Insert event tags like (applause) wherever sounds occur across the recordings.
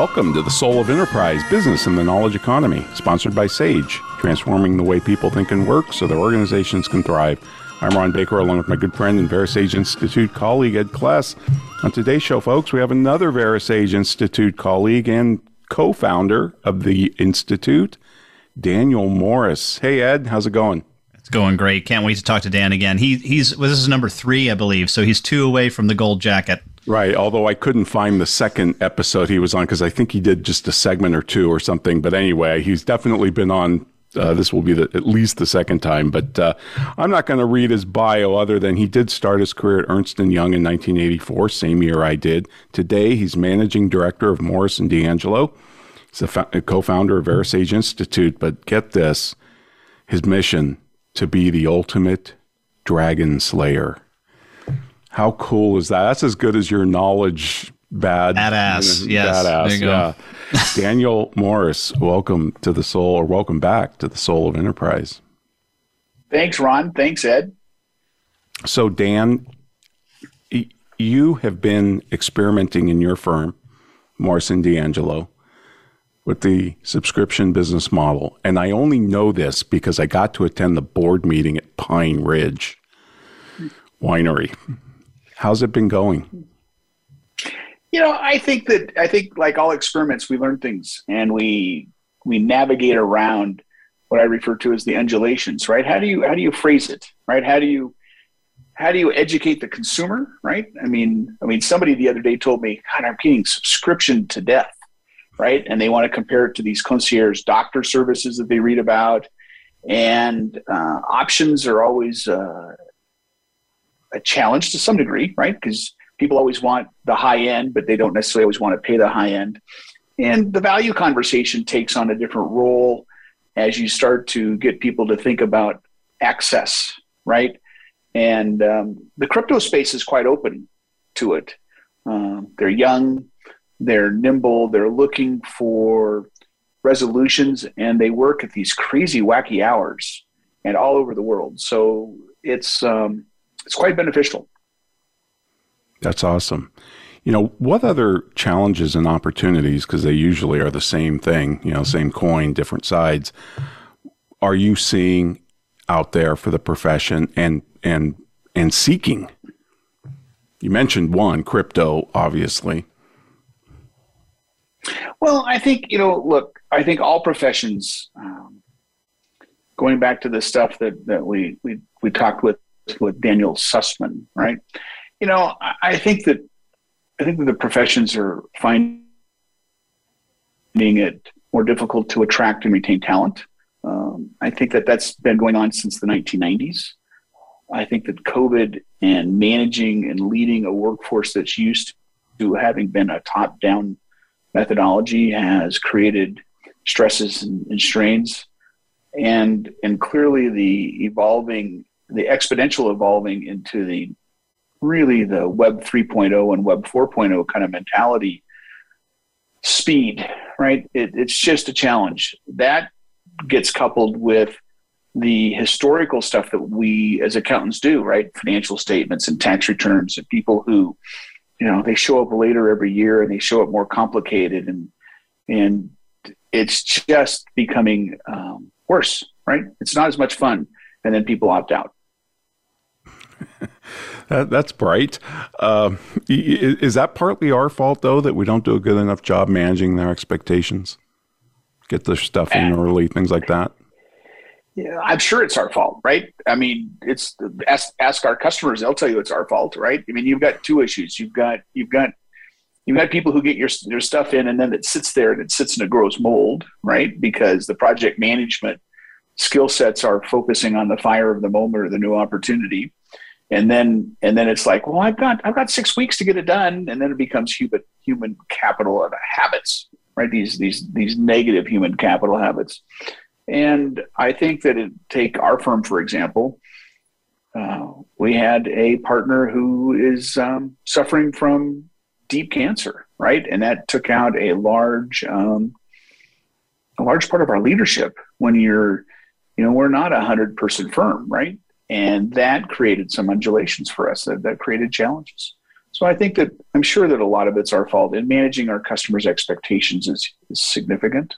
Welcome to the Soul of Enterprise Business and the Knowledge Economy, sponsored by SAGE, transforming the way people think and work so their organizations can thrive. I'm Ron Baker, along with my good friend and VeraSage Institute colleague, Ed Kless. On today's show, folks, we have another VeraSage Institute colleague and co founder of the Institute, Daniel Morris. Hey, Ed, how's it going? It's going great. Can't wait to talk to Dan again. He, he's well, this is number three, I believe, so he's two away from the gold jacket. Right. Although I couldn't find the second episode he was on because I think he did just a segment or two or something. But anyway, he's definitely been on. Uh, this will be the, at least the second time, but uh, I'm not going to read his bio other than he did start his career at Ernst & Young in 1984, same year I did. Today, he's managing director of Morris & D'Angelo. He's a, co-founder of VeraSage Institute, but get this, his mission to be the ultimate dragon slayer. How cool is that? That's as good as your knowledge bad. Badass. Mm-hmm. Yes. Badass. Yeah. (laughs) Daniel Morris, welcome to the soul or welcome back to the soul of enterprise. Thanks, Ron. Thanks, Ed. So, Dan, you have been experimenting in your firm, Morris & D'Angelo, with the subscription business model. And I only know this because I got to attend the board meeting at Pine Ridge Winery. How's it been going? You know, I think that I think like all experiments, we learn things and we we navigate around what I refer to as the undulations, right? How do you how do you phrase it, right? How do you how do you educate the consumer, right? I mean, I mean, somebody the other day told me, God, I'm getting subscription to death, right? And they want to compare it to these concierge doctor services that they read about, and uh, options are always. Uh, a challenge to some degree, right? Because people always want the high end, but they don't necessarily always want to pay the high end. And the value conversation takes on a different role as you start to get people to think about access, right? And um, the crypto space is quite open to it. Um, they're young, they're nimble, they're looking for resolutions, and they work at these crazy, wacky hours and all over the world. So it's um, it's quite beneficial. That's awesome. You know, what other challenges and opportunities, because they usually are the same thing, you know, same coin, different sides, are you seeing out there for the profession and and and seeking? You mentioned one, crypto, obviously. Well, I think, you know, look, I think all professions, um, going back to the stuff that, that we, we, we talked with with Daniel Susskind, right? You know, I, think that I think that the professions are finding it more difficult to attract and retain talent. Um, I think that that's been going on since the 1990s. I think that COVID and managing and leading a workforce that's used to having been a top down methodology has created stresses and, and strains. And, and clearly the evolving the exponential evolving into the really the web 3.0 and web 4.0 kind of mentality speed right? It, it's just a challenge. That gets coupled with the historical stuff that we as accountants do right? Financial statements and tax returns and people who you know they show up later every year and they show up more complicated and and it's just becoming um, worse right? It's not as much fun and then people opt out that, that's bright. Uh, is that partly our fault, though, that we don't do a good enough job managing their expectations? Get their stuff in early, things like that? Yeah, I'm sure it's our fault, right? I mean, it's ask, ask our customers; they'll tell you it's our fault, right? I mean, you've got two issues. You've got you've got you've got people who get your their stuff in, and then it sits there and it sits in a gross mold, right? Because the project management skill sets are focusing on the fire of the moment or the new opportunity and then and then it's like, well, I've got I've got six weeks to get it done, and then it becomes human human capital of habits, right? These these these negative human capital habits, and I think that it take our firm for example. Uh, we had a partner who is um, suffering from deep cancer, right, and that took out a large um, a large part of our leadership. When you're, you know, we're not a hundred person firm, right? And that created some undulations for us that, that created challenges. So i think that i'm sure that a lot of it's our fault and managing our customers expectations is, is significant.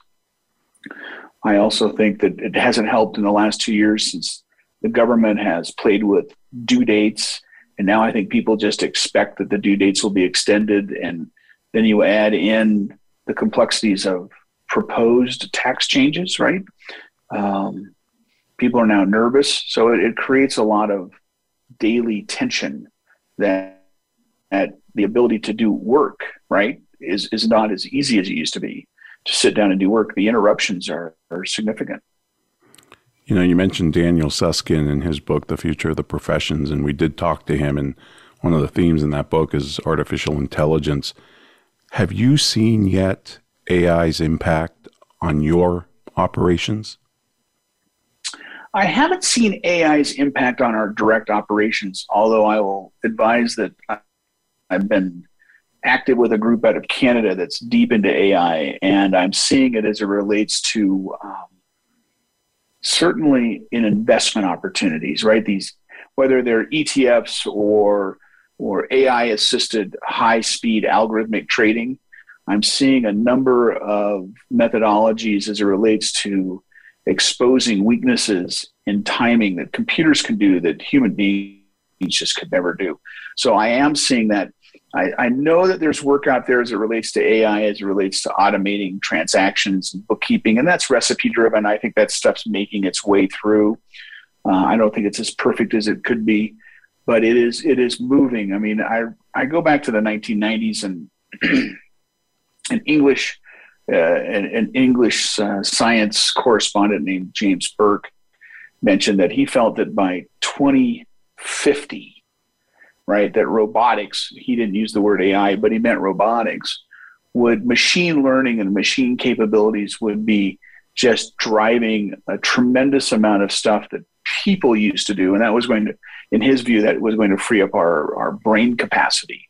I also think that it hasn't helped in the last two years since the government has played with due dates and now i think people just expect that the due dates will be extended and then you add in the complexities of proposed tax changes right? Um, people are now nervous. So it, it creates a lot of daily tension that, that the ability to do work, right, is, is not as easy as it used to be to sit down and do work. The interruptions are, are significant. You know, you mentioned Daniel Susskind in his book, The Future of the Professions, and we did talk to him. And one of the themes in that book is artificial intelligence. Have you seen yet AI's impact on your operations? I haven't seen AI's impact on our direct operations, although I will advise that I've been active with a group out of Canada that's deep into AI, and I'm seeing it as it relates to um, certainly in investment opportunities, right? These whether they're ETFs or or AI assisted high speed algorithmic trading. I'm seeing a number of methodologies as it relates to exposing weaknesses in timing that computers can do that human beings just could never do. So I am seeing that. I, I, know that there's work out there as it relates to AI, as it relates to automating transactions and bookkeeping, and that's recipe driven. I think that stuff's making its way through. Uh, I don't think it's as perfect as it could be, but it is it is moving. I mean, I I go back to the 1990s and (clears throat) an English uh, an, an, English uh, science correspondent named James Burke mentioned that he felt that by 2050, right, that robotics, he didn't use the word AI, but he meant robotics, would machine learning and machine capabilities would be just driving a tremendous amount of stuff that people used to do. And that was going to, in his view, that was going to free up our, our brain capacity.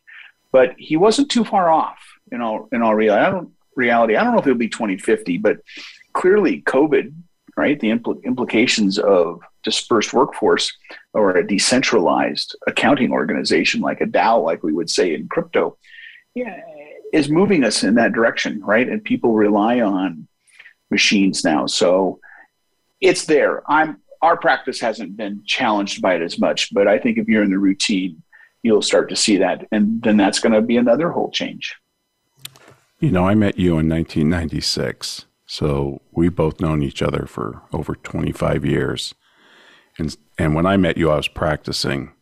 But he wasn't too far off in all, in all reality. I don't, reality. I don't know if it'll be 2050, but clearly COVID, right? The impl- implications of dispersed workforce or a decentralized accounting organization like a DAO, like we would say in crypto, yeah, is moving us in that direction, right? And people rely on machines now. So it's there. I'm our practice hasn't been challenged by it as much, but I think if you're in the routine, you'll start to see that. And then that's going to be another whole change. You know, I met you in 1996. So we've both known each other for over 25 years. And, and when I met you, I was practicing.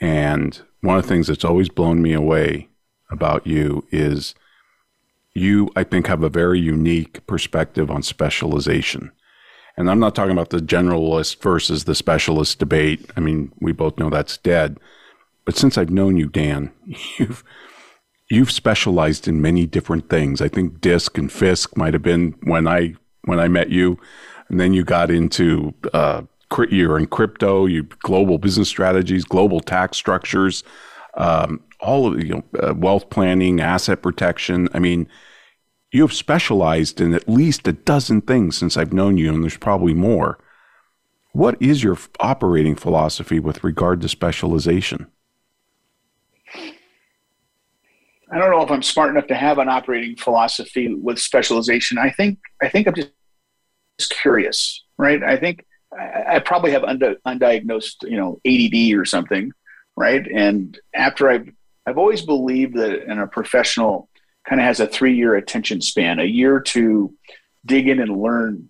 And one of the things that's always blown me away about you is you, I think, have a very unique perspective on specialization. And I'm not talking about the generalist versus the specialist debate. I mean, we both know that's dead. But since I've known you, Dan, (laughs) you've you've specialized in many different things. I think DISC and FISC might have been when I when I met you, and then you got into uh, you're in crypto, you global business strategies, global tax structures, um, all of you know, uh, wealth planning, asset protection. I mean, you have specialized in at least a dozen things since I've known you, and there's probably more. What is your operating philosophy with regard to specialization? I don't know if I'm smart enough to have an operating philosophy with specialization. I think I think I'm just, curious, right? I think I, probably have undi- undiagnosed, you know, ADD or something, right? And after I've I've always believed that in a professional kind of has a three year attention span, a year to dig in and learn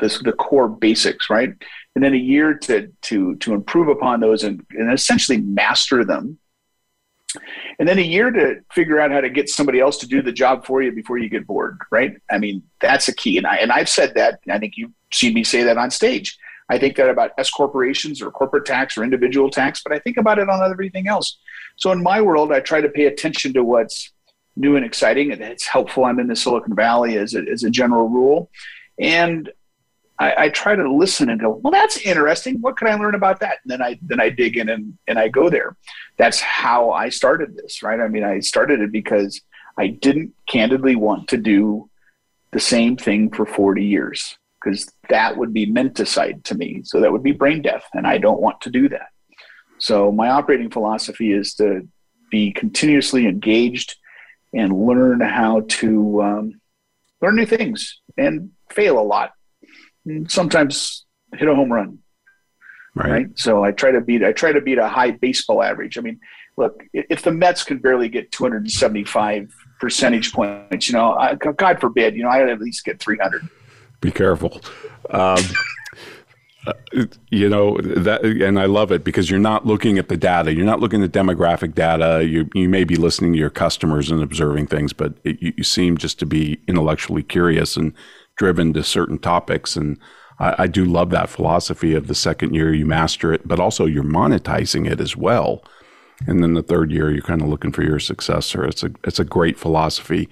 this, the core basics, right? And then a year to to to improve upon those and, and essentially master them and then a year to figure out how to get somebody else to do the job for you before you get bored right i mean that's a key and i and i've said that i think you've seen me say that on stage I think that about S corporations or corporate tax or individual tax, but I think about it on everything else. So in my world, I try to pay attention to what's new and exciting. And it's helpful. I'm in the Silicon Valley as a, as a general rule. And I, I, try to listen and go, well, that's interesting. What can I learn about that? And then I then I dig in and, and I go there. That's how I started this, right? I mean, I started it because I didn't candidly want to do the same thing for 40 years because that would be menticide to me. So that would be brain death, and I don't want to do that. So my operating philosophy is to be continuously engaged and learn how to um, learn new things and fail a lot. Sometimes hit a home run. Right. right. So I try to beat I try to beat a high baseball average. I mean, look, if the Mets could barely get 275 percentage points, you know, I, God forbid, you know, I'd at least get 300. Be careful. Um, uh, you know that, and I love it because you're not looking at the data. You're not looking at demographic data. You you may be listening to your customers and observing things, but it, you, you, seem just to be intellectually curious and driven to certain topics. And I, I, do love that philosophy of the second year you master it, but also you're monetizing it as well. And then the third year you're kind of looking for your successor. It's a it's a great philosophy.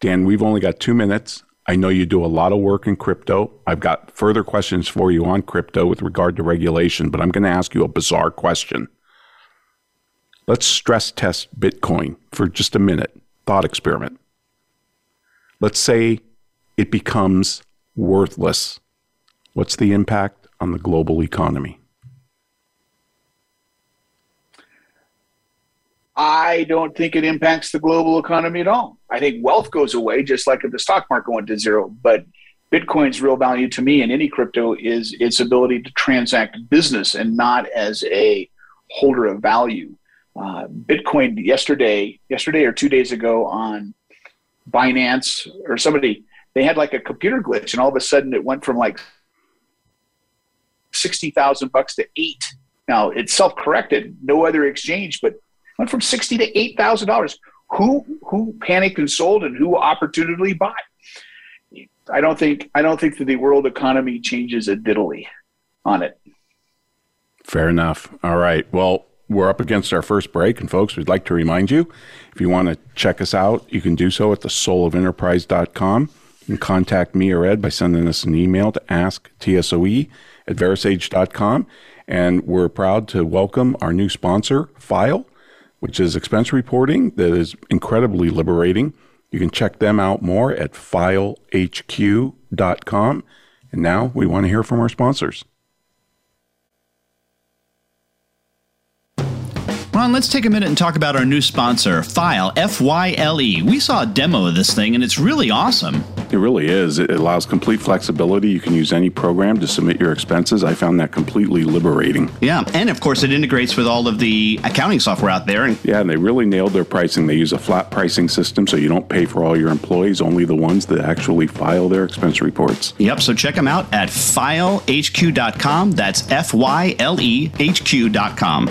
Dan, we've only got two minutes. I know you do a lot of work in crypto. I've got further questions for you on crypto with regard to regulation, but I'm going to ask you a bizarre question. Let's stress test Bitcoin for just a minute. Thought experiment. Let's say it becomes worthless. What's the impact on the global economy? I don't think it impacts the global economy at all. I think wealth goes away just like if the stock market went to zero. But Bitcoin's real value to me in any crypto is its ability to transact business and not as a holder of value. Uh, Bitcoin yesterday, yesterday or two days ago on Binance or somebody, they had like a computer glitch, and all of a sudden it went from like sixty thousand bucks to eight. Now it's self-corrected, no other exchange, but went from sixty to eight thousand dollars. Who who panicked and sold, and who opportunely bought? I don't think I don't think that the world economy changes a diddly on it. Fair enough. All right. Well, we're up against our first break, and folks, we'd like to remind you if you want to check us out, you can do so at the soulofenterprise.com. You can contact me or Ed by sending us an email to asktsoe at verasage.com. And we're proud to welcome our new sponsor, Fyle which is expense reporting that is incredibly liberating. You can check them out more at fylehq.com. And now we want to hear from our sponsors. Ron, let's take a minute and talk about our new sponsor, Fyle, F Y L E. We saw a demo of this thing and it's really awesome. It really is. It allows complete flexibility. You can use any program to submit your expenses. I found that completely liberating. Yeah, and of course, it integrates with all of the accounting software out there. And yeah, and they really nailed their pricing. They use a flat pricing system, so you don't pay for all your employees, only the ones that actually file their expense reports. Yep, so check them out at fylehq.com. That's F Y L E H Q.com.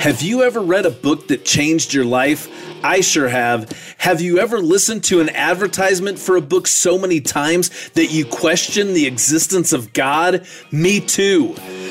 Have you ever read a book that changed your life? I sure have. Have you ever listened to an advertisement for a book so many times that you question the existence of God? Me too.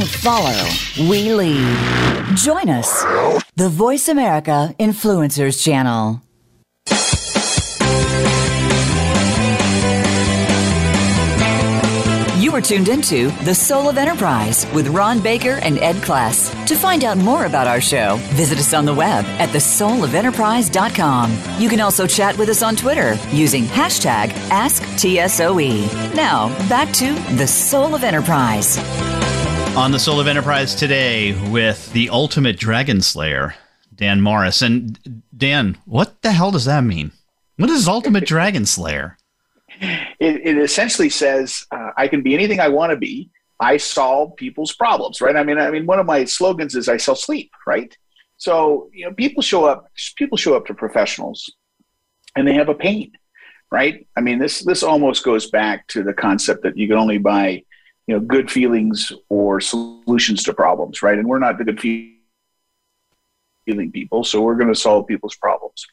don't follow, we lead. Join us, the Voice America Influencers Channel. You are tuned into The Soul of Enterprise with Ron Baker and Ed Kless. To find out more about our show, visit us on the web at thesoulofenterprise.com. You can also chat with us on Twitter using hashtag AskTSOE. Now, back to The Soul of Enterprise. On The Soul of Enterprise today with the ultimate dragon slayer, Dan Morris. And Dan, what the hell does that mean? What is ultimate (laughs) dragon slayer? it, it essentially says uh, I can be anything I want to be. I solve people's problems, right? I mean, I mean, one of my slogans is I sell sleep, right? So you know, people show up. People show up to professionals, and they have a pain, right? I mean, this this almost goes back to the concept that you can only buy, you know, good feelings or solutions to problems, right? And we're not the good feeling people, so we're going to solve people's problems.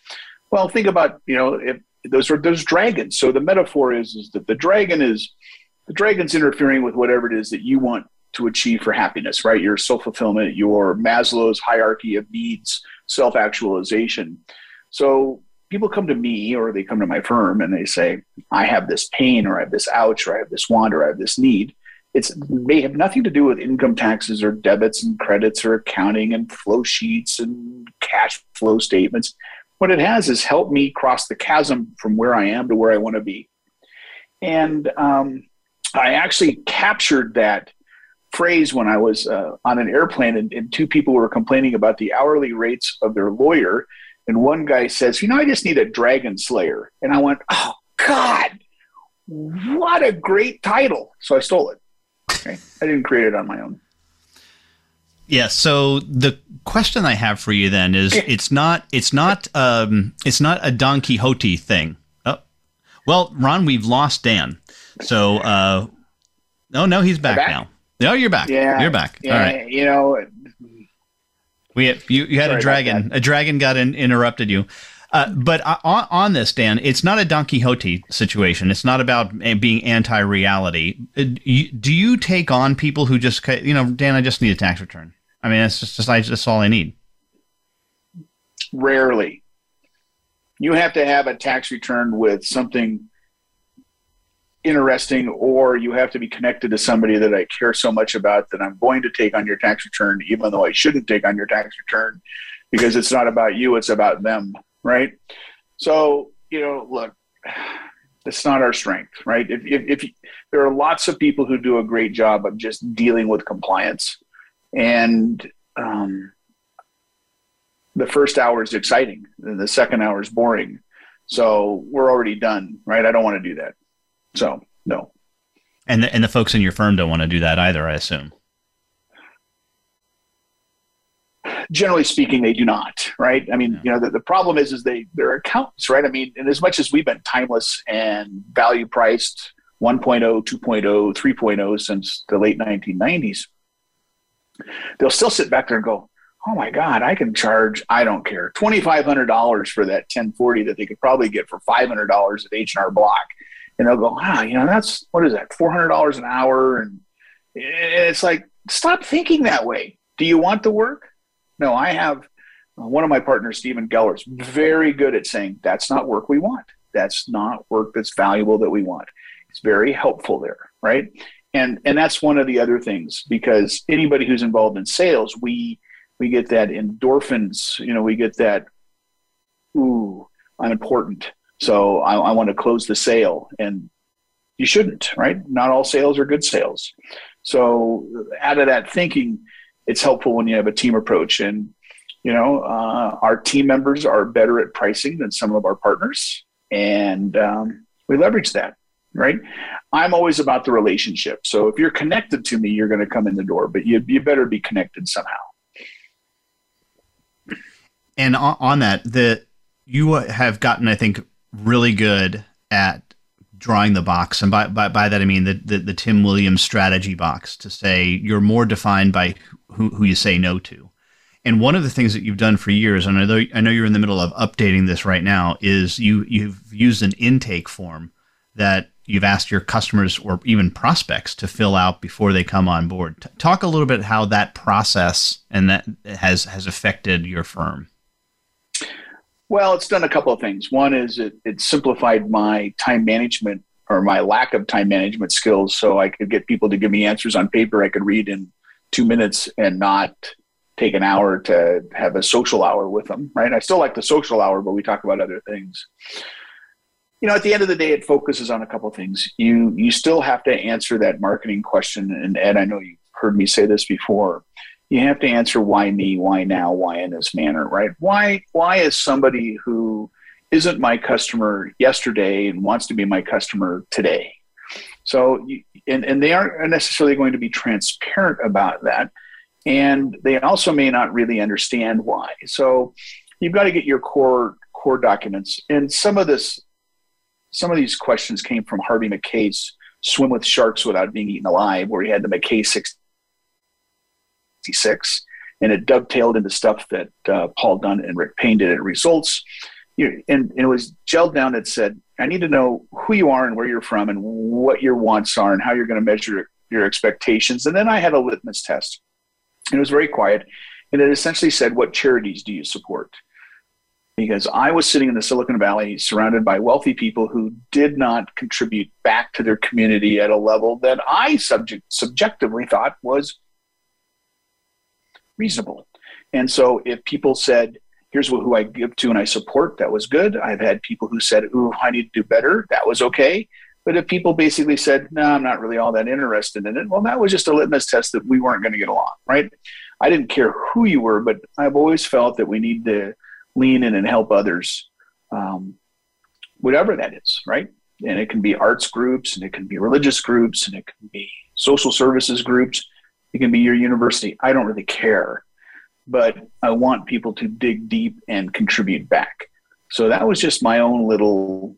Well, think about you know if those are those dragons. So the metaphor is is that the dragon is the dragon's interfering with whatever it is that you want to achieve for happiness, right? Your self fulfillment, your Maslow's hierarchy of needs, self actualization. So people come to me or they come to my firm and they say, I have this pain or I have this ouch or I have this want or I have this need. It's may have nothing to do with income taxes or debits and credits or accounting and flow sheets and cash flow statements. What it has is helped me cross the chasm from where I am to where I want to be. And um, I actually captured that phrase when I was uh, on an airplane, and, and two people were complaining about the hourly rates of their lawyer. And one guy says, You know, I just need a dragon slayer. And I went, Oh, God, what a great title. So I stole it. Okay. I didn't create it on my own. Yeah. So the question I have for you then is, it's not, it's not, um, it's not a Don Quixote thing. Oh, well, Ron, we've lost Dan. So, uh, oh no, he's back, back? now. No, you're back. Yeah, you're back. Yeah, All right. You know, we you, you had a dragon. A dragon got in, interrupted you. Uh, but on, on, this, Dan, it's not a Don Quixote situation. It's not about eh, being anti-reality. Uh, do you take on people who just, you know, Dan, I just need a tax return. I mean, that's just, just that's all I need. Rarely. You have to have a tax return with something interesting, or you have to be connected to somebody that I care so much about that I'm going to take on your tax return, even though I shouldn't take on your tax return because it's not about you, it's about them, right? So, you know, look, it's not our strength, right? If, if, if there are lots of people who do a great job of just dealing with compliance, and um, the first hour is exciting, the second hour is boring. So we're already done, right? I don't want to do that. So no. And the, and the folks in your firm don't want to do that either, I assume. Generally speaking, they do not, right? I mean, yeah. you know, the, the problem is, is they they're accountants, right? I mean, and as much as we've been timeless and value priced 1.0, 2.0, 3.0 since the late 1990s, they'll still sit back there and go, "Oh my God, I can charge I don't care twenty five hundred dollars for that 1040 that they could probably get for five hundred dollars at H and R Block." and they'll go, ah, you know, that's what is that, four hundred dollars an hour, and it's like, stop thinking that way. Do you want the work? No, I have uh, one of my partners, Stephen Geller's very good at saying that's not work we want. That's not work that's valuable that we want. It's very helpful there, right? And and that's one of the other things because anybody who's involved in sales, we we get that endorphins, you know, we get that ooh, I'm important so I, I want to close the sale, and you shouldn't, right? Not all sales are good sales. So out of that thinking, it's helpful when you have a team approach. And you know, uh, our team members are better at pricing than some of our partners, and um, we leverage that. Right? I'm always about the relationship. So if you're connected to me, you're going to come in the door, but you you better be connected somehow. And on, that, the you have gotten, I think, really good at drawing the box, and by by, by that I mean the, the, the Tim Williams strategy box to say you're more defined by who you say no to. And one of the things that you've done for years, and I know I know you're in the middle of updating this right now, is you you've used an intake form that you've asked your customers or even prospects to fill out before they come on board. Talk a little bit how that process and that has has affected your firm. Well, it's done a couple of things. One is it, it simplified my time management or my lack of time management skills so I could get people to give me answers on paper I could read in two minutes and not take an hour to have a social hour with them, right? I still like the social hour, but we talk about other things. You know, at the end of the day, it focuses on a couple things. You you still have to answer that marketing question, and Ed, I know you've heard me say this before. You have to answer why me, why now, why in this manner, right? Why why is somebody who isn't my customer yesterday and wants to be my customer today? So, and, and they aren't necessarily going to be transparent about that and they also may not really understand why. So you've got to get your core core documents. And some of this, some of these questions came from Harvey Mackay's "Swim with Sharks Without Being Eaten Alive," where he had the Mackay 66, and it dovetailed into stuff that uh, Paul Dunn and Rick Payne did at Results. And, and it was gelled down that said, I need to know who you are and where you're from and what your wants are and how you're going to measure your expectations. And then I had a litmus test it was very quiet. And it essentially said, What charities do you support? Because I was sitting in the Silicon Valley surrounded by wealthy people who did not contribute back to their community at a level that I subject, subjectively thought was reasonable. And so if people said, here's who I give to and I support, that was good. I've had people who said, ooh, I need to do better. That was okay. But if people basically said, no, I'm not really all that interested in it, well, that was just a litmus test that we weren't going to get along, right? I didn't care who you were, but I've always felt that we need to lean in and help others, um, whatever that is, right? And it can be arts groups, and it can be religious groups, and it can be social services groups. It can be your university. I don't really care, but I want people to dig deep and contribute back. So that was just my own little,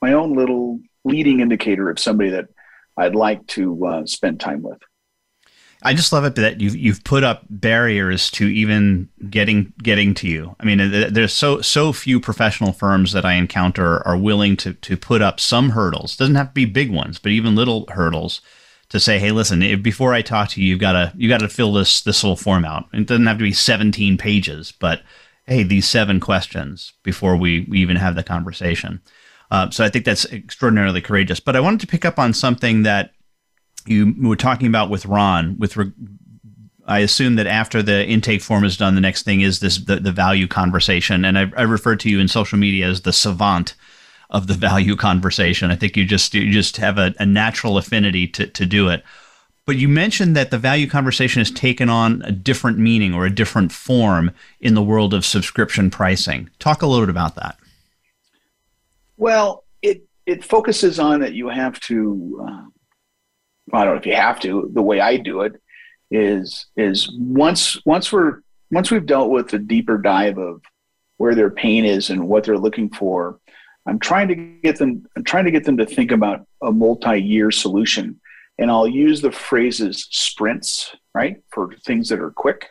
my own little leading indicator of somebody that I'd like to uh, spend time with. I just love it that you've you've put up barriers to even getting getting to you. I mean, there's so so few professional firms that I encounter are willing to to put up some hurdles. Doesn't have to be big ones, but even little hurdles to say, hey, listen, before I talk to you, you've got to you got to fill this this little form out. It doesn't have to be 17 pages, but hey, these seven questions before we, we even have the conversation. Uh, so I think that's extraordinarily courageous. But I wanted to pick up on something that you were talking about with Ron. With re- I assume that after the intake form is done, the next thing is this the, the value conversation, and I, I refer to you in social media as the savant of the value conversation. I think you just you just have a, a natural affinity to to do it. But you mentioned that the value conversation has taken on a different meaning or a different form in the world of subscription pricing. Talk a little bit about that. Well, it it focuses on that you have to. Uh, I don't know if you have to. The way I do it is is once once we're once we've dealt with the deeper dive of where their pain is and what they're looking for. I'm trying to get them. I'm trying to get them to think about a multi-year solution, and I'll use the phrases sprints, right, for things that are quick,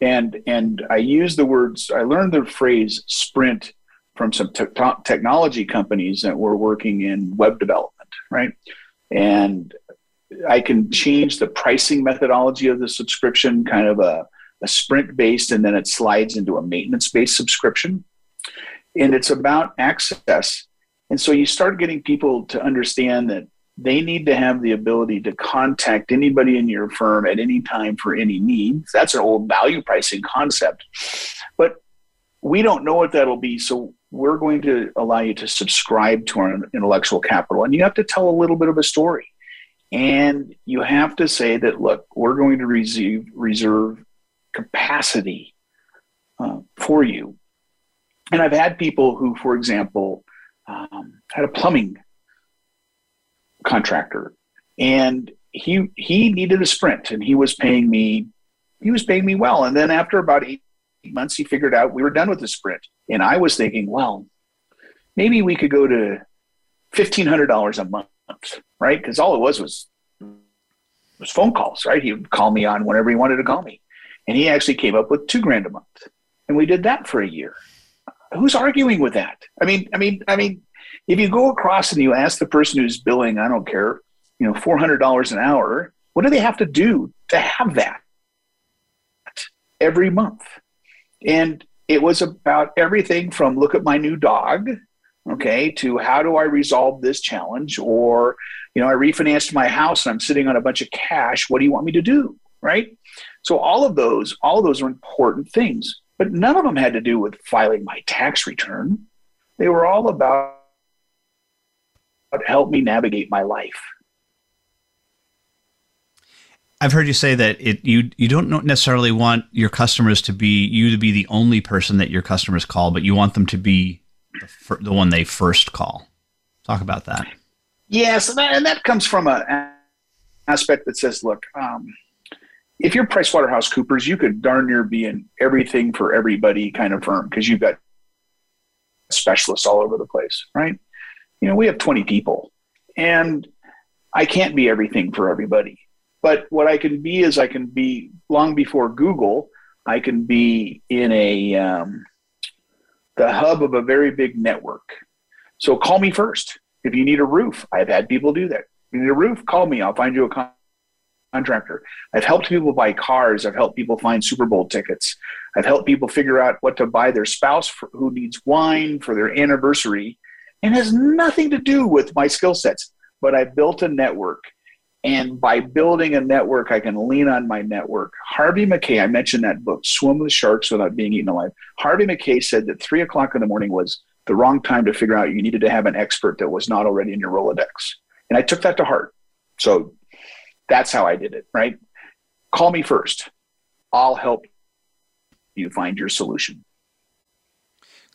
and and I use the words. I learned the phrase sprint from some te- technology companies that were working in web development, right? And I can change the pricing methodology of the subscription, kind of a, a sprint based, and then it slides into a maintenance based subscription. And it's about access. And so you start getting people to understand that they need to have the ability to contact anybody in your firm at any time for any needs. That's an old value pricing concept. But we don't know what that'll be. So we're going to allow you to subscribe to our intellectual capital. And you have to tell a little bit of a story. And you have to say that, look, we're going to receive, reserve capacity uh, for you. And I've had people who, for example, um, had a plumbing contractor and he he needed a sprint and he was paying me he was paying me well and then after about eight months, he figured out we were done with the sprint. And I was thinking, well, maybe we could go to $1,500 a month, right? Because all it was was was phone calls, right? He would call me on whenever he wanted to call me. And he actually came up with two grand a month. And we did that for a year. Who's arguing with that? I mean, I mean, I mean, if you go across and you ask the person who's billing, I don't care, you know, $400 an hour, what do they have to do to have that every month? And it was about everything from look at my new dog okay, to how do I resolve this challenge? Or, you know, I refinanced my house and I'm sitting on a bunch of cash. What do you want me to do? Right. So all of those, all of those are important things, but none of them had to do with filing my tax return. They were all about help me navigate my life. I've heard you say that it you you don't necessarily want your customers to be you to be the only person that your customers call, but you want them to be the, the one they first call. Talk about that. Yes, and that, and that comes from a aspect that says, look, um, if you're PricewaterhouseCoopers, you could darn near be an everything for everybody kind of firm because you've got specialists all over the place, right? You know, we have 20 people, and I can't be everything for everybody. But what I can be is I can be long before Google. I can be in a um, the hub of a very big network. So call me first if you need a roof. I've had people do that. If you need a roof, call me. I'll find you a contractor. I've helped people buy cars. I've helped people find Super Bowl tickets. I've helped people figure out what to buy their spouse for, who needs wine for their anniversary, and has nothing to do with my skill sets. But I built a network and by building a network, I can lean on my network. Harvey Mackay, I mentioned that book, Swim with Sharks Without Being Eaten Alive. Harvey Mackay said that three o'clock in the morning was the wrong time to figure out you needed to have an expert that was not already in your Rolodex. And I took that to heart. So that's how I did it, right? Call me first. I'll help you find your solution.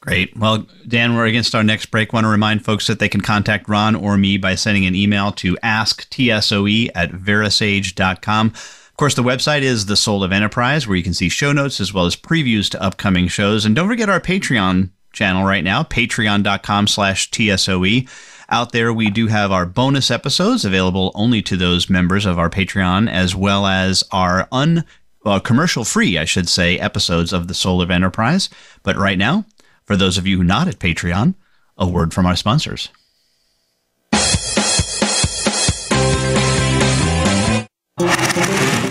Great. Well, Dan, we're against our next break. Want to remind folks that they can contact Ron or me by sending an email to asktsoe at verasage.com. Of course, the website is The Soul of Enterprise, where you can see show notes as well as previews to upcoming shows. And don't forget our Patreon channel right now, patreon.com slash TSOE. Out there, we do have our bonus episodes available only to those members of our Patreon, as well as our un uh, commercial free, I should say, episodes of The Soul of Enterprise. But right now, for those of you not at Patreon, a word from our sponsors.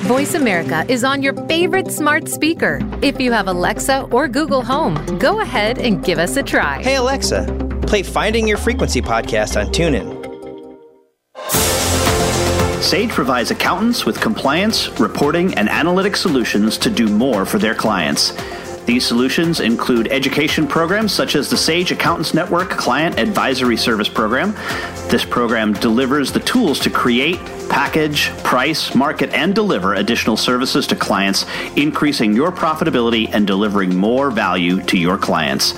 Voice America is on your favorite smart speaker. If you have Alexa or Google Home, go ahead and give us a try. Hey, Alexa, play Finding Your Frequency podcast on TuneIn. Sage provides accountants with compliance, reporting, and analytic solutions to do more for their clients. These solutions include education programs such as the Sage Accountants Network Client Advisory Service Program. This program delivers the tools to create, package, price, market, and deliver additional services to clients, increasing your profitability and delivering more value to your clients.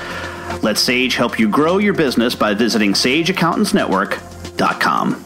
Let Sage help you grow your business by visiting sageaccountantsnetwork.com.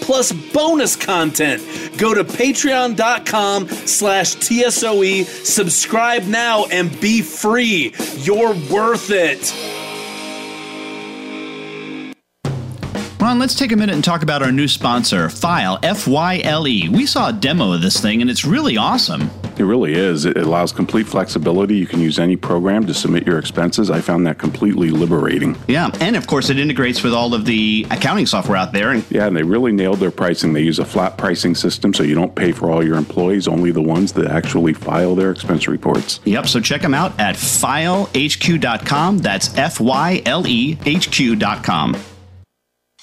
plus bonus content. Go to patreon.com slash TSOE, subscribe now, and be free. You're worth it. Let's take a minute and talk about our new sponsor, Fyle, F Y L E. We saw a demo of this thing and it's really awesome. It really is. It allows complete flexibility. You can use any program to submit your expenses. I found that completely liberating. Yeah, and of course, it integrates with all of the accounting software out there. Yeah, and they really nailed their pricing. They use a flat pricing system, so you don't pay for all your employees, only the ones that actually file their expense reports. Yep, so check them out at fylehq.com. That's F Y L E H Q.com.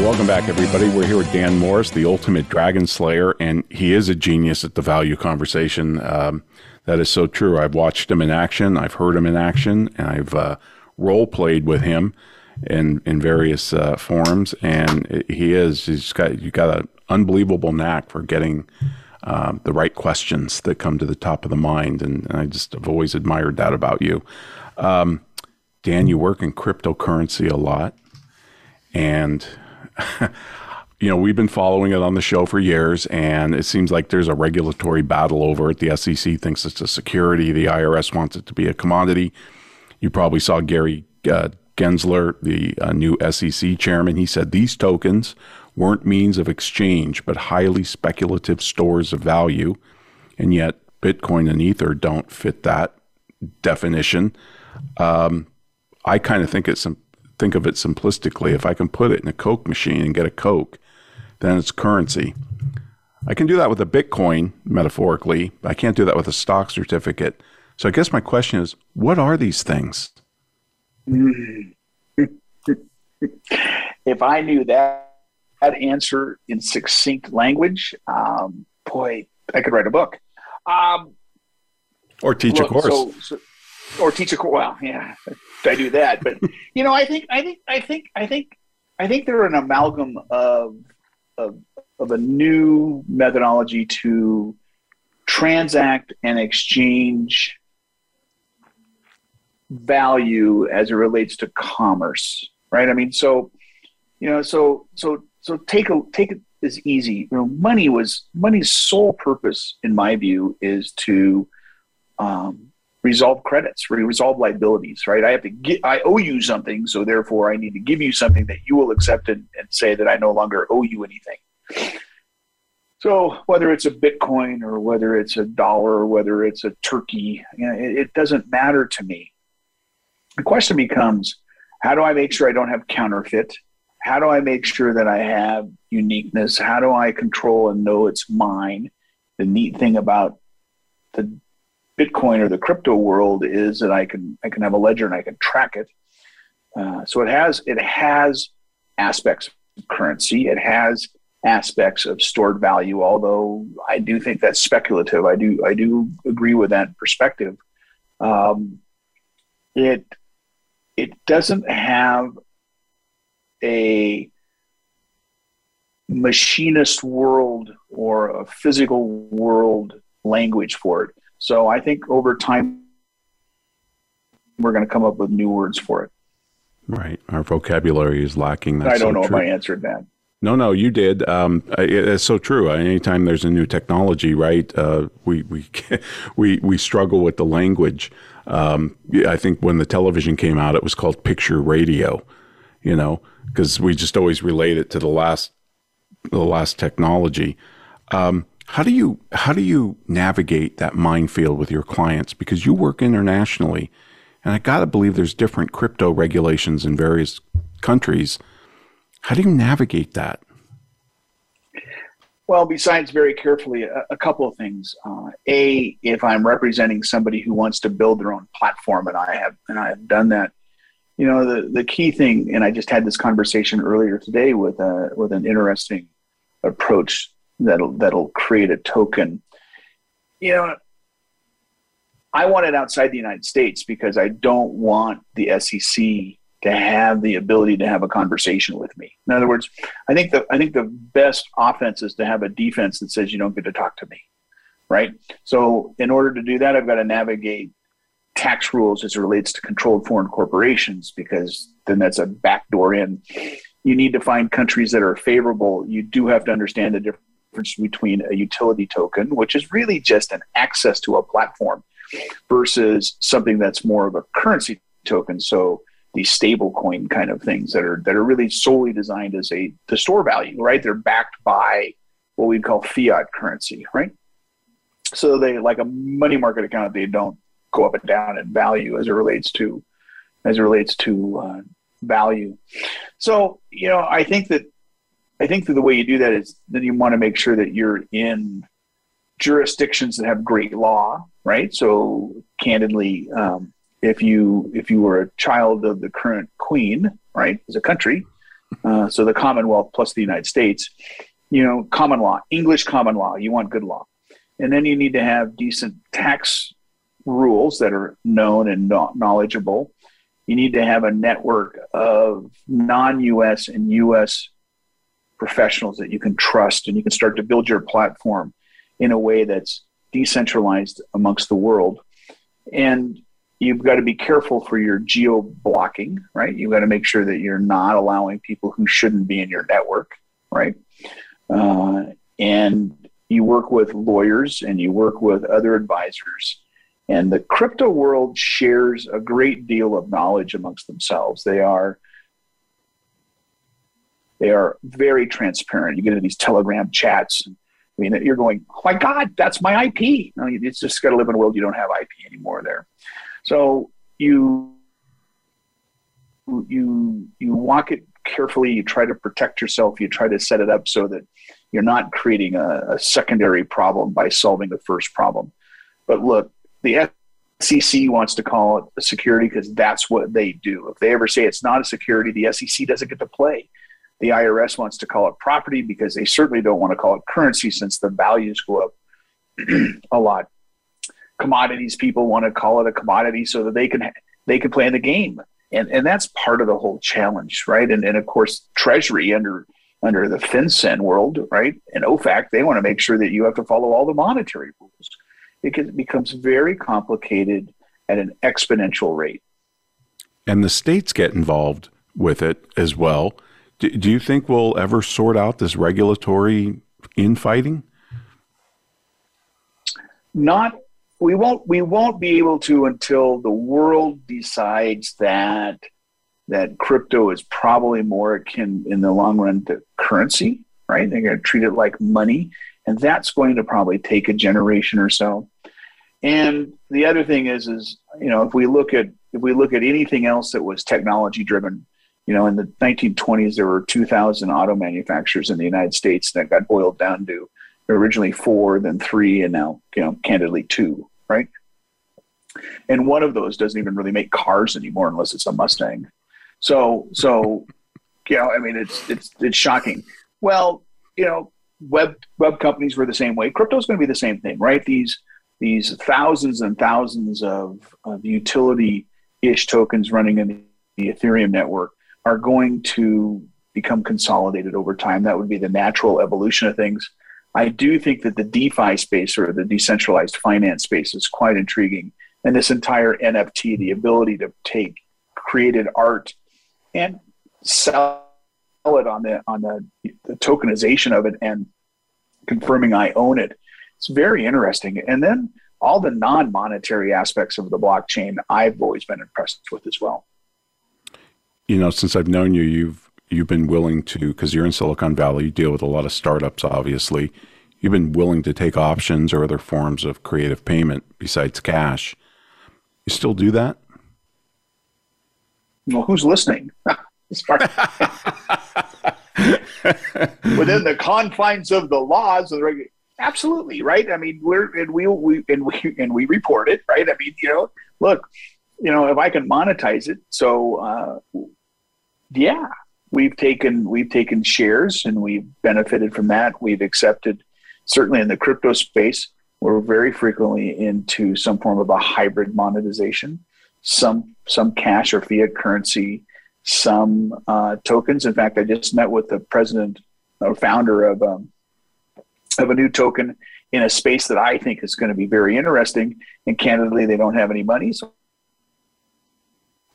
Welcome back, everybody. We're here with Dan Morris, the ultimate dragon slayer, and he is a genius at the value conversation. Um, that is so true. I've watched him in action, I've heard him in action, and I've uh, role played with him. in in various uh, forums, and he is he's got you got an unbelievable knack for getting. Um, the right questions that come to the top of the mind, and, and I just have always admired that about you. Um, Dan, you work in cryptocurrency a lot, and (laughs) you know, we've been following it on the show for years, and it seems like there's a regulatory battle over it. The SEC thinks it's a security, the IRS wants it to be a commodity. You probably saw Gary uh, Gensler, the uh, new SEC chairman. He said these tokens weren't means of exchange, but highly speculative stores of value. And yet, Bitcoin and Ether don't fit that definition. Um, I kind of think it's think of it simplistically. If I can put it in a Coke machine and get a Coke, then it's currency. I can do that with a Bitcoin, metaphorically. but I can't do that with a stock certificate. So I guess my question is what are these things? (laughs) if I knew that, that answer in succinct language, um, boy, I could write a book. Um, or teach look, a course. So, so, or teach a course. Well, yeah, I do that. But you know, I think, I think, I think, I think, I think they're an amalgam of of, of a new methodology to transact and exchange value as it relates to commerce right i mean so you know so so so take a take it as easy you know money was money's sole purpose in my view is to um, resolve credits resolve liabilities right i have to get i owe you something so therefore i need to give you something that you will accept and, and say that i no longer owe you anything so whether it's a Bitcoin or whether it's a dollar or whether it's a turkey, you know, it, it doesn't matter to me. The question becomes, how do I make sure I don't have counterfeit? How do I make sure that I have uniqueness? How do I control and know it's mine? The neat thing about the Bitcoin or the crypto world is that I can I can have a ledger and I can track it. Uh, so it has it has aspects of currency. It has aspects of stored value, although I do think that's speculative. I do I do agree with that perspective. Um, it it doesn't have a machinist world or a physical world language for it. So I think over time we're going to come up with new words for it. Right. Our vocabulary is lacking. That's I don't so know true. if I answered that. No, no, you did. Um, it's so true. Anytime there's a new technology, right? Uh, we we (laughs) we we struggle with the language. Um, I think when the television came out, it was called picture radio. You know, because we just always relate it to the last the last technology. Um, how do you how do you navigate that minefield with your clients? Because you work internationally, and I got to believe there's different crypto regulations in various countries how do you navigate that? Well, besides very carefully, a, a couple of things. Uh, a, if I'm representing somebody who wants to build their own platform, and I have, and I have done that. You know, the the key thing, and I just had this conversation earlier today with a with an interesting approach that'll that'll create a token. You know, I want it outside the United States because I don't want the SEC to have the ability to have a conversation with me. In other words, I think the I think the best offense is to have a defense that says you don't get to talk to me, right? So in order to do that, I've got to navigate tax rules as it relates to controlled foreign corporations because then that's a backdoor in. You need to find countries that are favorable. You do have to understand the difference between a utility token, which is really just an access to a platform, versus something that's more of a currency token. So these stable coin kind of things that are that are really solely designed as a to store value, right? They're backed by what we call fiat currency, right? So they like a money market account, they don't go up and down in value as it relates to as it relates to uh, value. So you know, I think that I think that the way you do that is then you want to make sure that you're in jurisdictions that have great law, right? So candidly, um, if you if you were a child of the current queen, right, as a country, uh, so the Commonwealth plus the United States, you know, common law, English common law, you want good law, and then you need to have decent tax rules that are known and knowledgeable. you need to have a network of non-US and US professionals that you can trust and you can start to build your platform in a way that's decentralized amongst the world. And you've got to be careful for your geo blocking, right? You've got to make sure that you're not allowing people who shouldn't be in your network, right? Uh, and you work with lawyers and you work with other advisors. And the crypto world shares a great deal of knowledge amongst themselves. They are they are very transparent. You get into these Telegram chats. I mean, you're going, oh my God, that's my IP. No, it's just got to live in a world you don't have IP anymore there. So you you you walk it carefully. You try to protect yourself. You try to set it up so that you're not creating a, a secondary problem by solving the first problem. But look, the SEC wants to call it a security because that's what they do. If they ever say it's not a security, the SEC doesn't get to play. The IRS wants to call it property because they certainly don't want to call it currency since the values go up (clears throat) a lot. Commodities people want to call it a commodity so that they can they can play in the game, and and that's part of the whole challenge, right? And and of course, Treasury under under the FinCEN world, right, and OFAC, they want to make sure that you have to follow all the monetary rules. Because it becomes very complicated at an exponential rate. And the states get involved with it as well. Do, do you think we'll ever sort out this regulatory infighting? Not we won't we won't be able to until the world decides that that crypto is probably more akin in the long run to currency, right? They're going to treat it like money, and that's going to probably take a generation or so. And the other thing is, is you know, if we look at if we look at anything else that was technology driven, you know, in the 1920s there were 2,000 auto manufacturers in the United States that got boiled down to originally four, then three, and now you know, candidly two, right? And one of those doesn't even really make cars anymore unless it's a Mustang. So, so, you know, I mean, it's it's it's shocking. Well, you know, web web companies were the same way. Crypto is going to be the same thing, right? These these thousands and thousands of, of utility ish tokens running in the Ethereum network are going to become consolidated over time. That would be the natural evolution of things. I do think that the DeFi space or the decentralized finance space is quite intriguing. And this entire NFT, the ability to take created art and sell it on the on the, the tokenization of it and confirming I own it. It's very interesting. And then all the non-monetary aspects of the blockchain I've always been impressed with as well. You know, since I've known you, you've you've been willing to because you're in Silicon Valley, you deal with a lot of startups obviously. You've been willing to take options or other forms of creative payment besides cash. You still do that? well, who's listening? (laughs) (laughs) Within the confines of the laws of the regular, absolutely right. I mean, we're and we we and we and we report it, right? I mean, you know, look, you know, if I can monetize it, so uh, yeah, we've taken we've taken shares and we've benefited from that. We've accepted certainly in the crypto space. We're very frequently into some form of a hybrid monetization some some cash or fiat currency, some uh, tokens. In fact, I just met with the president or founder of um, of a new token in a space that I think is going to be very interesting. And candidly, they don't have any money, so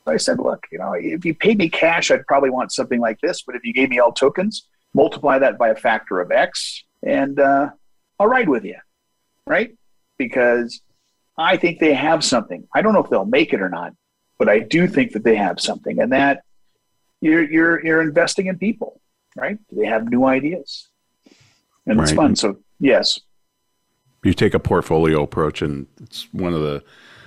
I said, look, you know, if you paid me cash, I'd probably want something like this. But if you gave me all tokens, multiply that by a factor of X, and uh, I'll ride with you, right? Because I think they have something. I don't know if they'll make it or not, but I do think that they have something, and that you're you're you're investing in people, right? They have new ideas, and right. it's fun. So yes, you take a portfolio approach, and it's one of the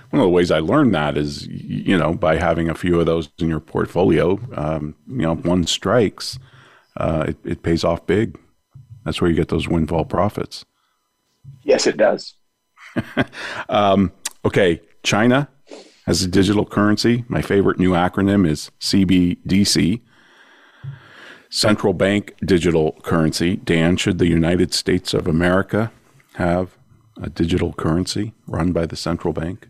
one of the ways I learned that is you know by having a few of those in your portfolio. Um, you know, one strikes, uh, it, it pays off big. That's where you get those windfall profits. Yes, it does. (laughs) um, okay, China has a digital currency. My favorite new acronym is CBDC. Central bank digital currency. Dan, should the United States of America have a digital currency run by the central bank?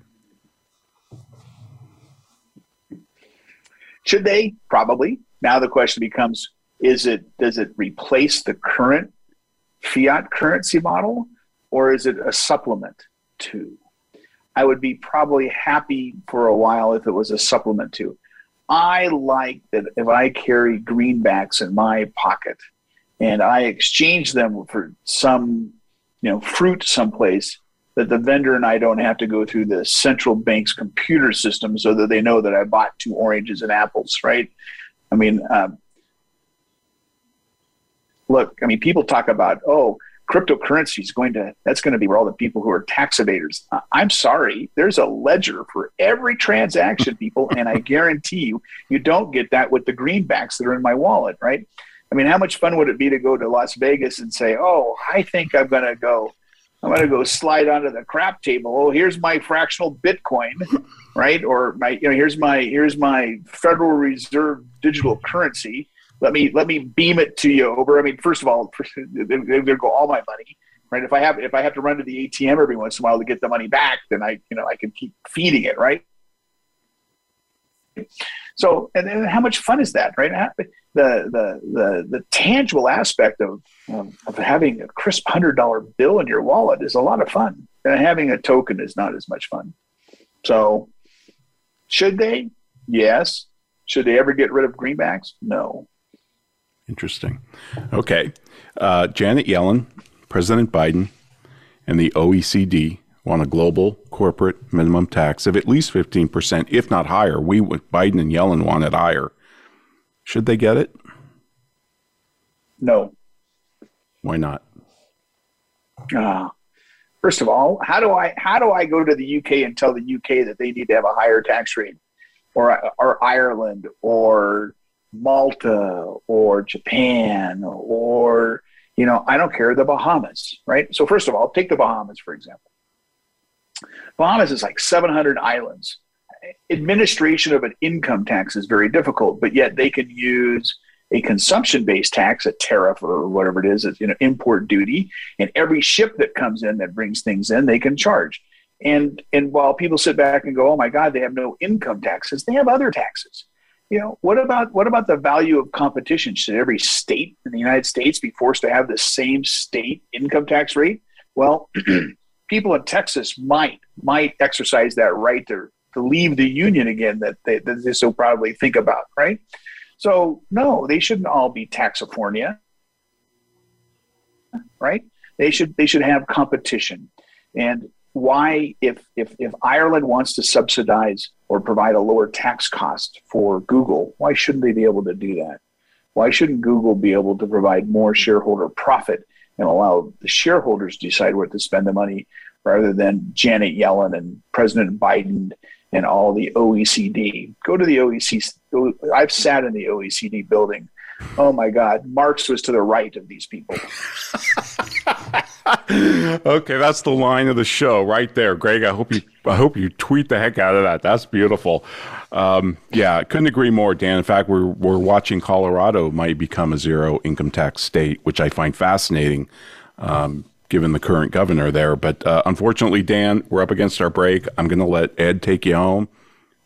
Should they? Probably. Now the question becomes: Is it does it replace the current fiat currency model, or is it a supplement to? I would be probably happy for a while if it was a supplement to. I like that if I carry greenbacks in my pocket and I exchange them for some, you know, fruit someplace, that the vendor and I don't have to go through the central bank's computer system so that they know that I bought two oranges and apples, right? I mean, um, look, I mean, people talk about, oh, cryptocurrency is going to that's going to be where all the people who are tax evaders i'm sorry there's a ledger for every transaction (laughs) people and i guarantee you you don't get that with the greenbacks that are in my wallet right i mean how much fun would it be to go to las vegas and say oh i think i'm going to go i'm going to go slide onto the crap table oh here's my fractional bitcoin right or my you know here's my here's my federal reserve digital currency let me let me beam it to you over. I mean, first of all, (laughs) to go all my money, right? If I have if I have to run to the ATM every once in a while to get the money back, then I you know I can keep feeding it, right? So, and how much fun is that, right? The the the the tangible aspect of um, of having a crisp hundred dollar bill in your wallet is a lot of fun, and having a token is not as much fun. So, should they? Yes. Should they ever get rid of greenbacks? No. Interesting. Okay. Uh, Janet Yellen, President Biden, and the OECD want a global corporate minimum tax of at least 15%, if not higher. We, Biden and Yellen, want it higher. Should they get it? No. Why not? Uh, first of all, how do I how do I go to the UK and tell the UK that they need to have a higher tax rate, or or Ireland, or Malta or Japan or, you know, I don't care, the Bahamas, right? So, first of all, take the Bahamas, for example. Bahamas is like 700 islands. Administration of an income tax is very difficult, but yet they can use a consumption-based tax, a tariff or whatever it is, you know, import duty, and every ship that comes in that brings things in, they can charge. And and while people sit back and go, "Oh my God, they have no income taxes," they have other taxes you know what about what about the value of competition should every state in the united states be forced to have the same state income tax rate well (clears throat) people in texas might might exercise that right to, to leave the union again that they, that they so proudly think about right? So no they shouldn't all be taxifornia right? They should they should have competition. And why, if, if, if Ireland wants to subsidize or provide a lower tax cost for Google, why shouldn't they be able to do that? Why shouldn't Google be able to provide more shareholder profit and allow the shareholders to decide where to spend the money rather than Janet Yellen and President Biden and all the OECD? Go to the OECD. I've sat in the OECD building. Oh my God, Marx was to the right of these people. (laughs) (laughs) okay, that's the line of the show right there, Greg. I hope you I hope you tweet the heck out of that. That's beautiful. Um, yeah, couldn't agree more, Dan. In fact, we're we're watching Colorado might become a zero income tax state, which I find fascinating. Um, given the current governor there. But uh, unfortunately, Dan, we're up against our break. I'm going to let Ed take you home.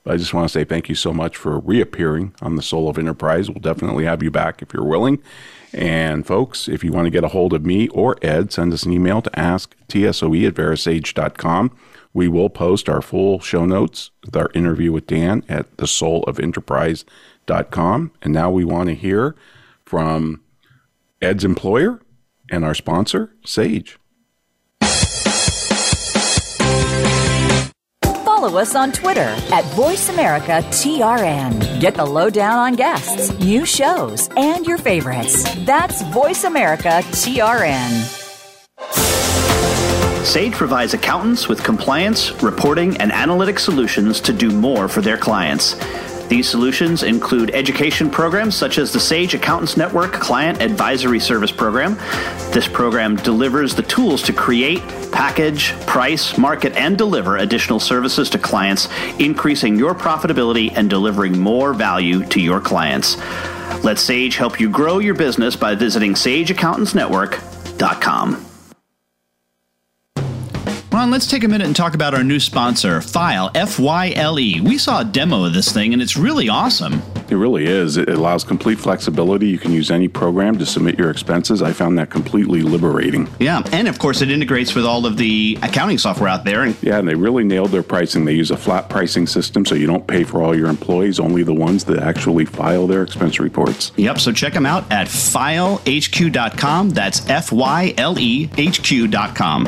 But I just want to say thank you so much for reappearing on the Soul of Enterprise. We'll definitely have you back if you're willing. And folks, if you want to get a hold of me or Ed, send us an email to asktsoe at verasage.com. We will post our full show notes with our interview with Dan at thesoulofenterprise.com. And now we want to hear from Ed's employer and our sponsor, Sage. Follow us on Twitter at VoiceAmericaTRN. Get the lowdown on guests, new shows, and your favorites. That's VoiceAmericaTRN. Sage provides accountants with compliance, reporting, and analytic solutions to do more for their clients. These solutions include education programs such as the Sage Accountants Network Client Advisory Service Program. This program delivers the tools to create, package, price, market, and deliver additional services to clients, increasing your profitability and delivering more value to your clients. Let Sage help you grow your business by visiting sageaccountantsnetwork.com. Ron, let's take a minute and talk about our new sponsor, Fyle, F Y L E. We saw a demo of this thing and it's really awesome. It really is. It allows complete flexibility. You can use any program to submit your expenses. I found that completely liberating. Yeah, and of course, it integrates with all of the accounting software out there. And yeah, and they really nailed their pricing. They use a flat pricing system, so you don't pay for all your employees, only the ones that actually file their expense reports. Yep, so check them out at fylehq.com. That's F Y L E H Q.com.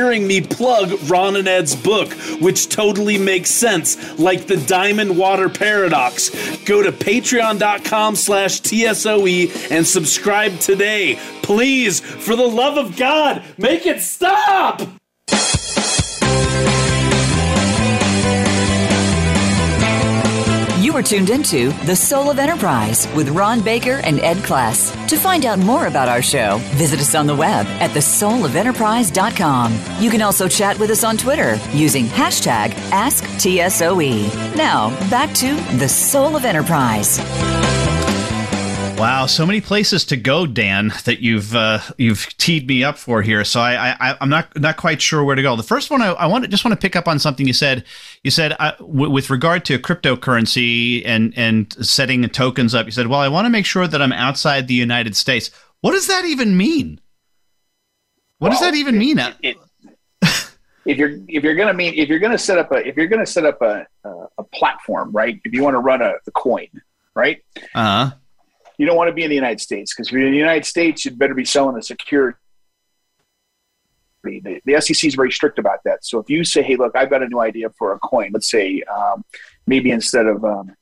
hearing me plug Ron and Ed's book, which totally makes sense, like the Diamond Water Paradox. Go to patreon.com slash TSOE and subscribe today. Please, for the love of God, make it stop! You are tuned into The Soul of Enterprise with Ron Baker and Ed Kless. To find out more about our show, visit us on the web at thesoulofenterprise.com. You can also chat with us on Twitter using hashtag AskTSOE. Now, back to The Soul of Enterprise. Wow, so many places to go, Dan, that you've uh, you've teed me up for here. So I, I I'm not not quite sure where to go. The first one I, I want to just want to pick up on something you said. You said uh, w- with regard to cryptocurrency and and setting tokens up. You said, well, I want to make sure that I'm outside the United States. What does that even mean? What well, does that even mean? It, it, if you're if you're gonna mean if you're gonna set up a if you're gonna set up a a, a platform, right? If you want to run a, a coin, right? Uh huh you don't want to be in the United States because if you're in the United States, you'd better be selling a security. The, the SEC is very strict about that. So if you say, "Hey, look, I've got a new idea for a coin," let's say um, maybe instead of um,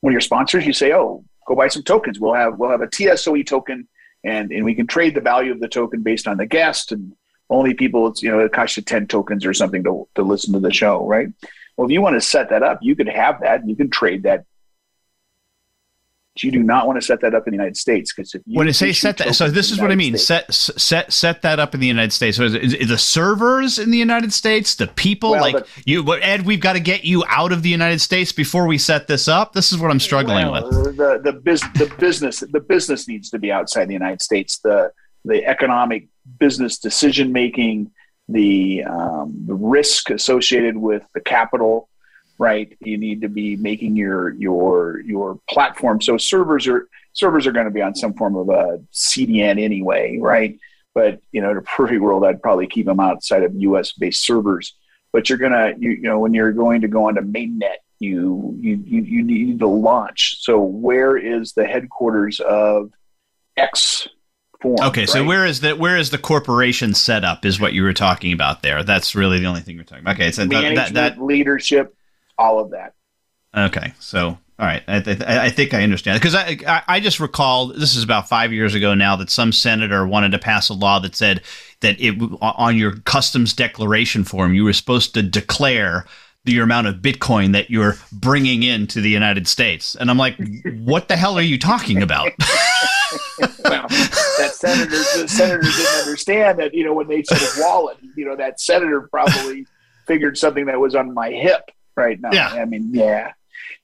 one of your sponsors, you say, "Oh, go buy some tokens. We'll have we'll have a TSOE token, and and we can trade the value of the token based on the guest, and only people, it's you know, it costs you ten tokens or something to to listen to the show, right?" Well, if you want to set that up, you could have that, you can trade that you do not want to set that up in the United States because if you when I say set that, so this is what I mean. States, set set set that up in the United States. So is, is the servers in the United States, the people well, like but, you, Ed, we've got to get you out of the United States before we set this up. This is what I'm struggling well, with. The the, biz, the business the business needs to be outside the United States. The the economic business decision making, the um, the risk associated with the capital right? You need to be making your your your platform. So servers are servers are going to be on some form of a CDN anyway, right? But you know, in a perfect world, I'd probably keep them outside of U.S. based servers. But you're gonna, you, you know, when you're going to go onto mainnet, you you you you need to launch. So where is the headquarters of X Form, okay, right? so where is the where is the corporation set up? Is what you were talking about there? That's really the only thing you're talking about. Okay, so Management, that, that leadership, all of that. Okay, so all right, I, th- I think I understand because I, I, just recalled this is about five years ago now that some senator wanted to pass a law that said that it on your customs declaration form you were supposed to declare the amount of Bitcoin that you're bringing into the United States, and I'm like, what the hell are you talking about? (laughs) well, that senator, the senator didn't understand that you know when they said wallet, you know that senator probably figured something that was on my hip right now. Yeah. I mean, yeah.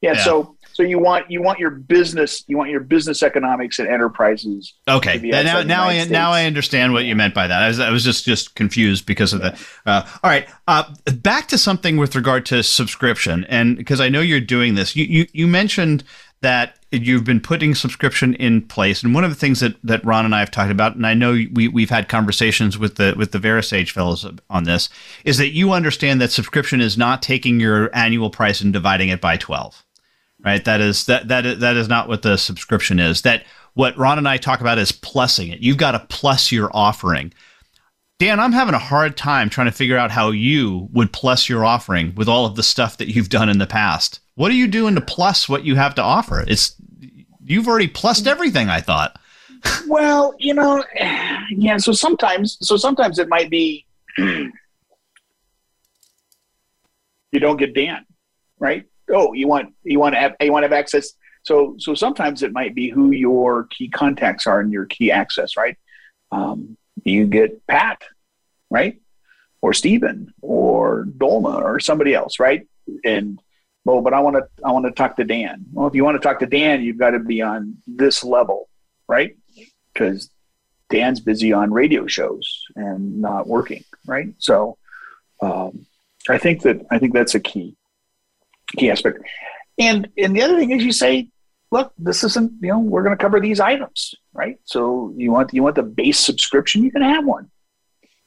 yeah. yeah. So so you want you want your business you want your business economics and enterprises. Okay. Now now I States. now I understand what you meant by that. I was I was just just confused because of yeah. Uh, all right. Uh, back to something with regard to subscription, and because I know you're doing this, you you, you mentioned that you've been putting subscription in place. And one of the things that, that Ron and I have talked about, and I know we, we've had conversations with the with the VeraSage fellows on this, is that you understand that subscription is not taking your annual price and dividing it by 12. Right? That is that that is, that is not what the subscription is. That what Ron and I talk about is plussing it. You've got to plus your offering. Dan, I'm having a hard time trying to figure out how you would plus your offering with all of the stuff that you've done in the past. What are you doing to plus what you have to offer? It's you've already plussed everything. I thought. well, you know, yeah. So sometimes, so sometimes it might be, (clears throat) you don't get Dan, right? Oh, you want you want to have you want to have access. So so sometimes it might be who your key contacts are and your key access, right? Um, you get Pat, right? Or Stephen or Dolma or somebody else, right? And well, but I want to I want to talk to Dan. Well, if you want to talk to Dan, you've got to be on this level, right? Because Dan's busy on radio shows and not working, right? So um, I think that I think that's a key key aspect. And and the other thing is you say, look, this isn't you know we're going to cover these items, right? So you want you want the base subscription, you can have one,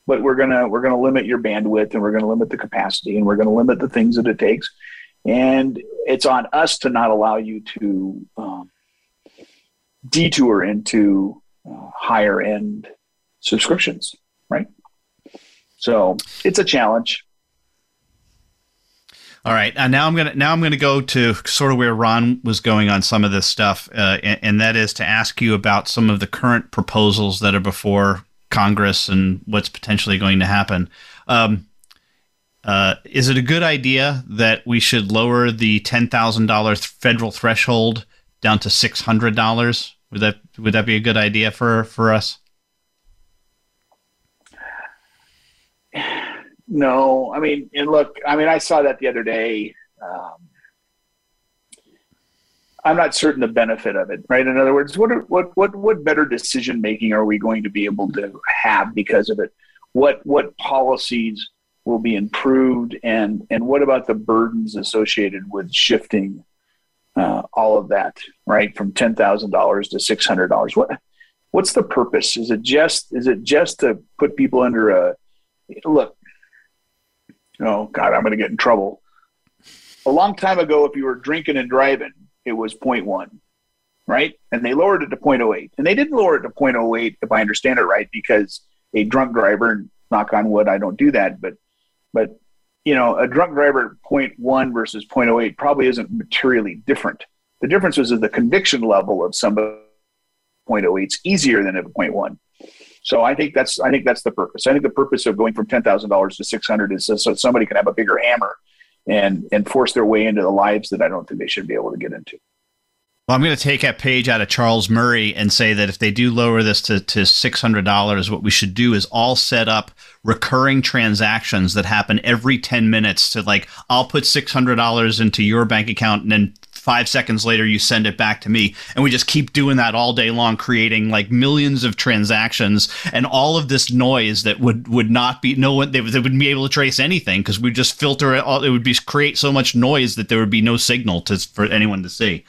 but we're gonna we're gonna limit your bandwidth and we're going to limit the capacity and we're going to limit the things that it takes, and it's on us to not allow you to um, detour into uh, higher end subscriptions, right? So it's a challenge. All right, and now I'm gonna now I'm gonna go to sort of where Ron was going on some of this stuff, uh, and, and, that is to ask you about some of the current proposals that are before Congress and what's potentially going to happen. Um, uh, is it a good idea that we should lower the ten thousand dollars federal threshold down to six hundred dollars? Would that would that be a good idea for for us? No, I mean, and look, I mean, I saw that the other day. Um, I'm not certain the benefit of it, right? In other words, what are, what what what better decision making are we going to be able to have because of it? What what policies will be improved, and and what about the burdens associated with shifting uh, all of that, right, from ten thousand dollars to six hundred dollars? What what's the purpose? Is it just is it just to put people under a look? Oh God, I'm going to get in trouble. A long time ago, if you were drinking and driving, it was 0.1, right? And they lowered it to 0.08. And they didn't lower it to 0.08, if I understand it right, because a drunk driver, knock on wood, I don't do that, but, but, you know, a drunk driver at 0.1 versus 0.08 probably isn't materially different. The difference is that the conviction level of somebody 0.08 is easier than a 0.1. So I think that's I think that's the purpose. I think the purpose of going from ten thousand dollars to six hundred is so somebody can have a bigger hammer and and force their way into the lives that I don't think they should be able to get into. Well, I'm going to take a page out of Charles Murray and say that if they do lower this to, to $600, what we should do is all set up recurring transactions that happen every 10 minutes to like, I'll put $600 into your bank account and then five seconds later you send it back to me. And we just keep doing that all day long creating like millions of transactions. And all of this noise that would would not be no one they, they wouldn't be able to trace anything because we just filter it all. It would be create so much noise that there would be no signal to for anyone to see.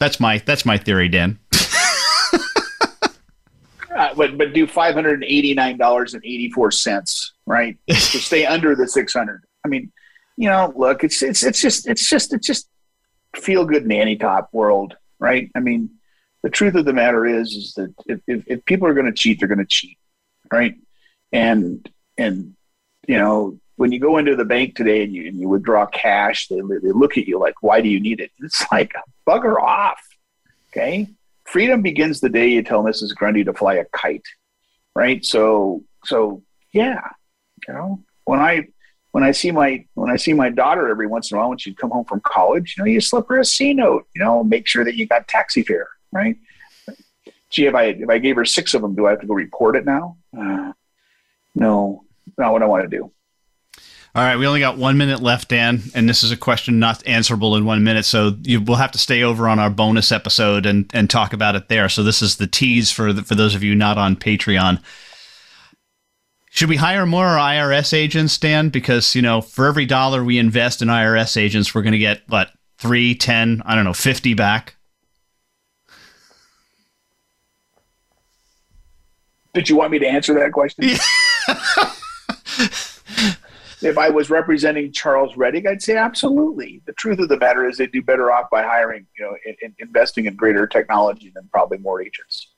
That's my that's my theory dan. (laughs) Uh, but but do five hundred and eighty nine dollars and eighty four cents, right? (laughs) to stay under the six hundred. I mean, you know, look, it's it's it's just it's just it's just feel good nanny top world, right? I mean, the truth of the matter is, is that if, if, if people are going to cheat, they're going to cheat, right? And and you know, when you go into the bank today and you, and you withdraw cash, they, they look at you like, why do you need it? (laughs) It's like, bugger off. Okay. Freedom begins the day you tell Mrs. Grundy to fly a kite. Right. So, so yeah, you know, when I, when I see my when I see my daughter every once in a while when she'd come home from college, you know, you slip her a C note, you know, make sure that you got taxi fare, right? Gee, if I if I gave her six of them, do I have to go report it now? Uh, no, not what I want to do. All right, we only got one minute left, Dan, and this is a question not answerable in one minute, so you will have to stay over on our bonus episode and, and talk about it there. So this is the tease for the, for those of you not on Patreon. Should we hire more IRS agents, Dan? Because, you know, for every dollar we invest in IRS agents, we're going to get, what, three, ten, I don't know, 50 back? Did you want me to answer that question? (laughs) if I was representing Charles Rettig, I'd say absolutely. The truth of the matter is they'd do better off by hiring, you know, in, in investing in greater technology than probably more agents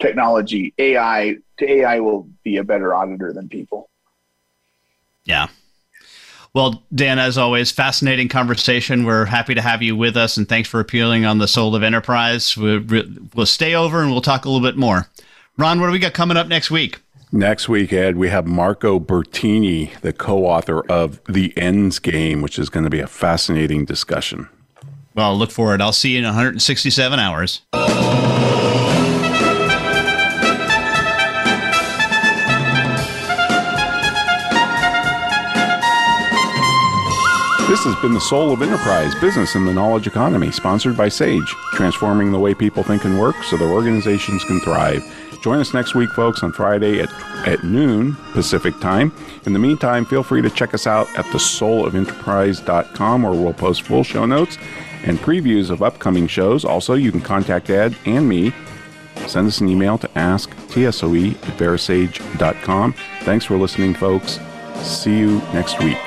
technology, AI, AI will be a better auditor than people. Yeah. Well, Dan, as always, fascinating conversation. We're happy to have you with us, and thanks for appealing on the soul of enterprise. We'll, we'll stay over and we'll talk a little bit more. Ron, what do we got coming up next week? Next week, Ed, we have Marco Bertini, the co author of The Ends Game, which is going to be a fascinating discussion. Well, look for it. I'll see you in 167 hours. This has been the Soul of Enterprise Business in the Knowledge Economy, sponsored by Sage, transforming the way people think and work so their organizations can thrive. Join us next week, folks, on Friday at, at noon Pacific time. In the meantime, feel free to check us out at thesoulofenterprise.com where we'll post full show notes and previews of upcoming shows. Also, you can contact Ed and me. Send us an email to asktsoe at verasage.com. Thanks for listening, folks. See you next week.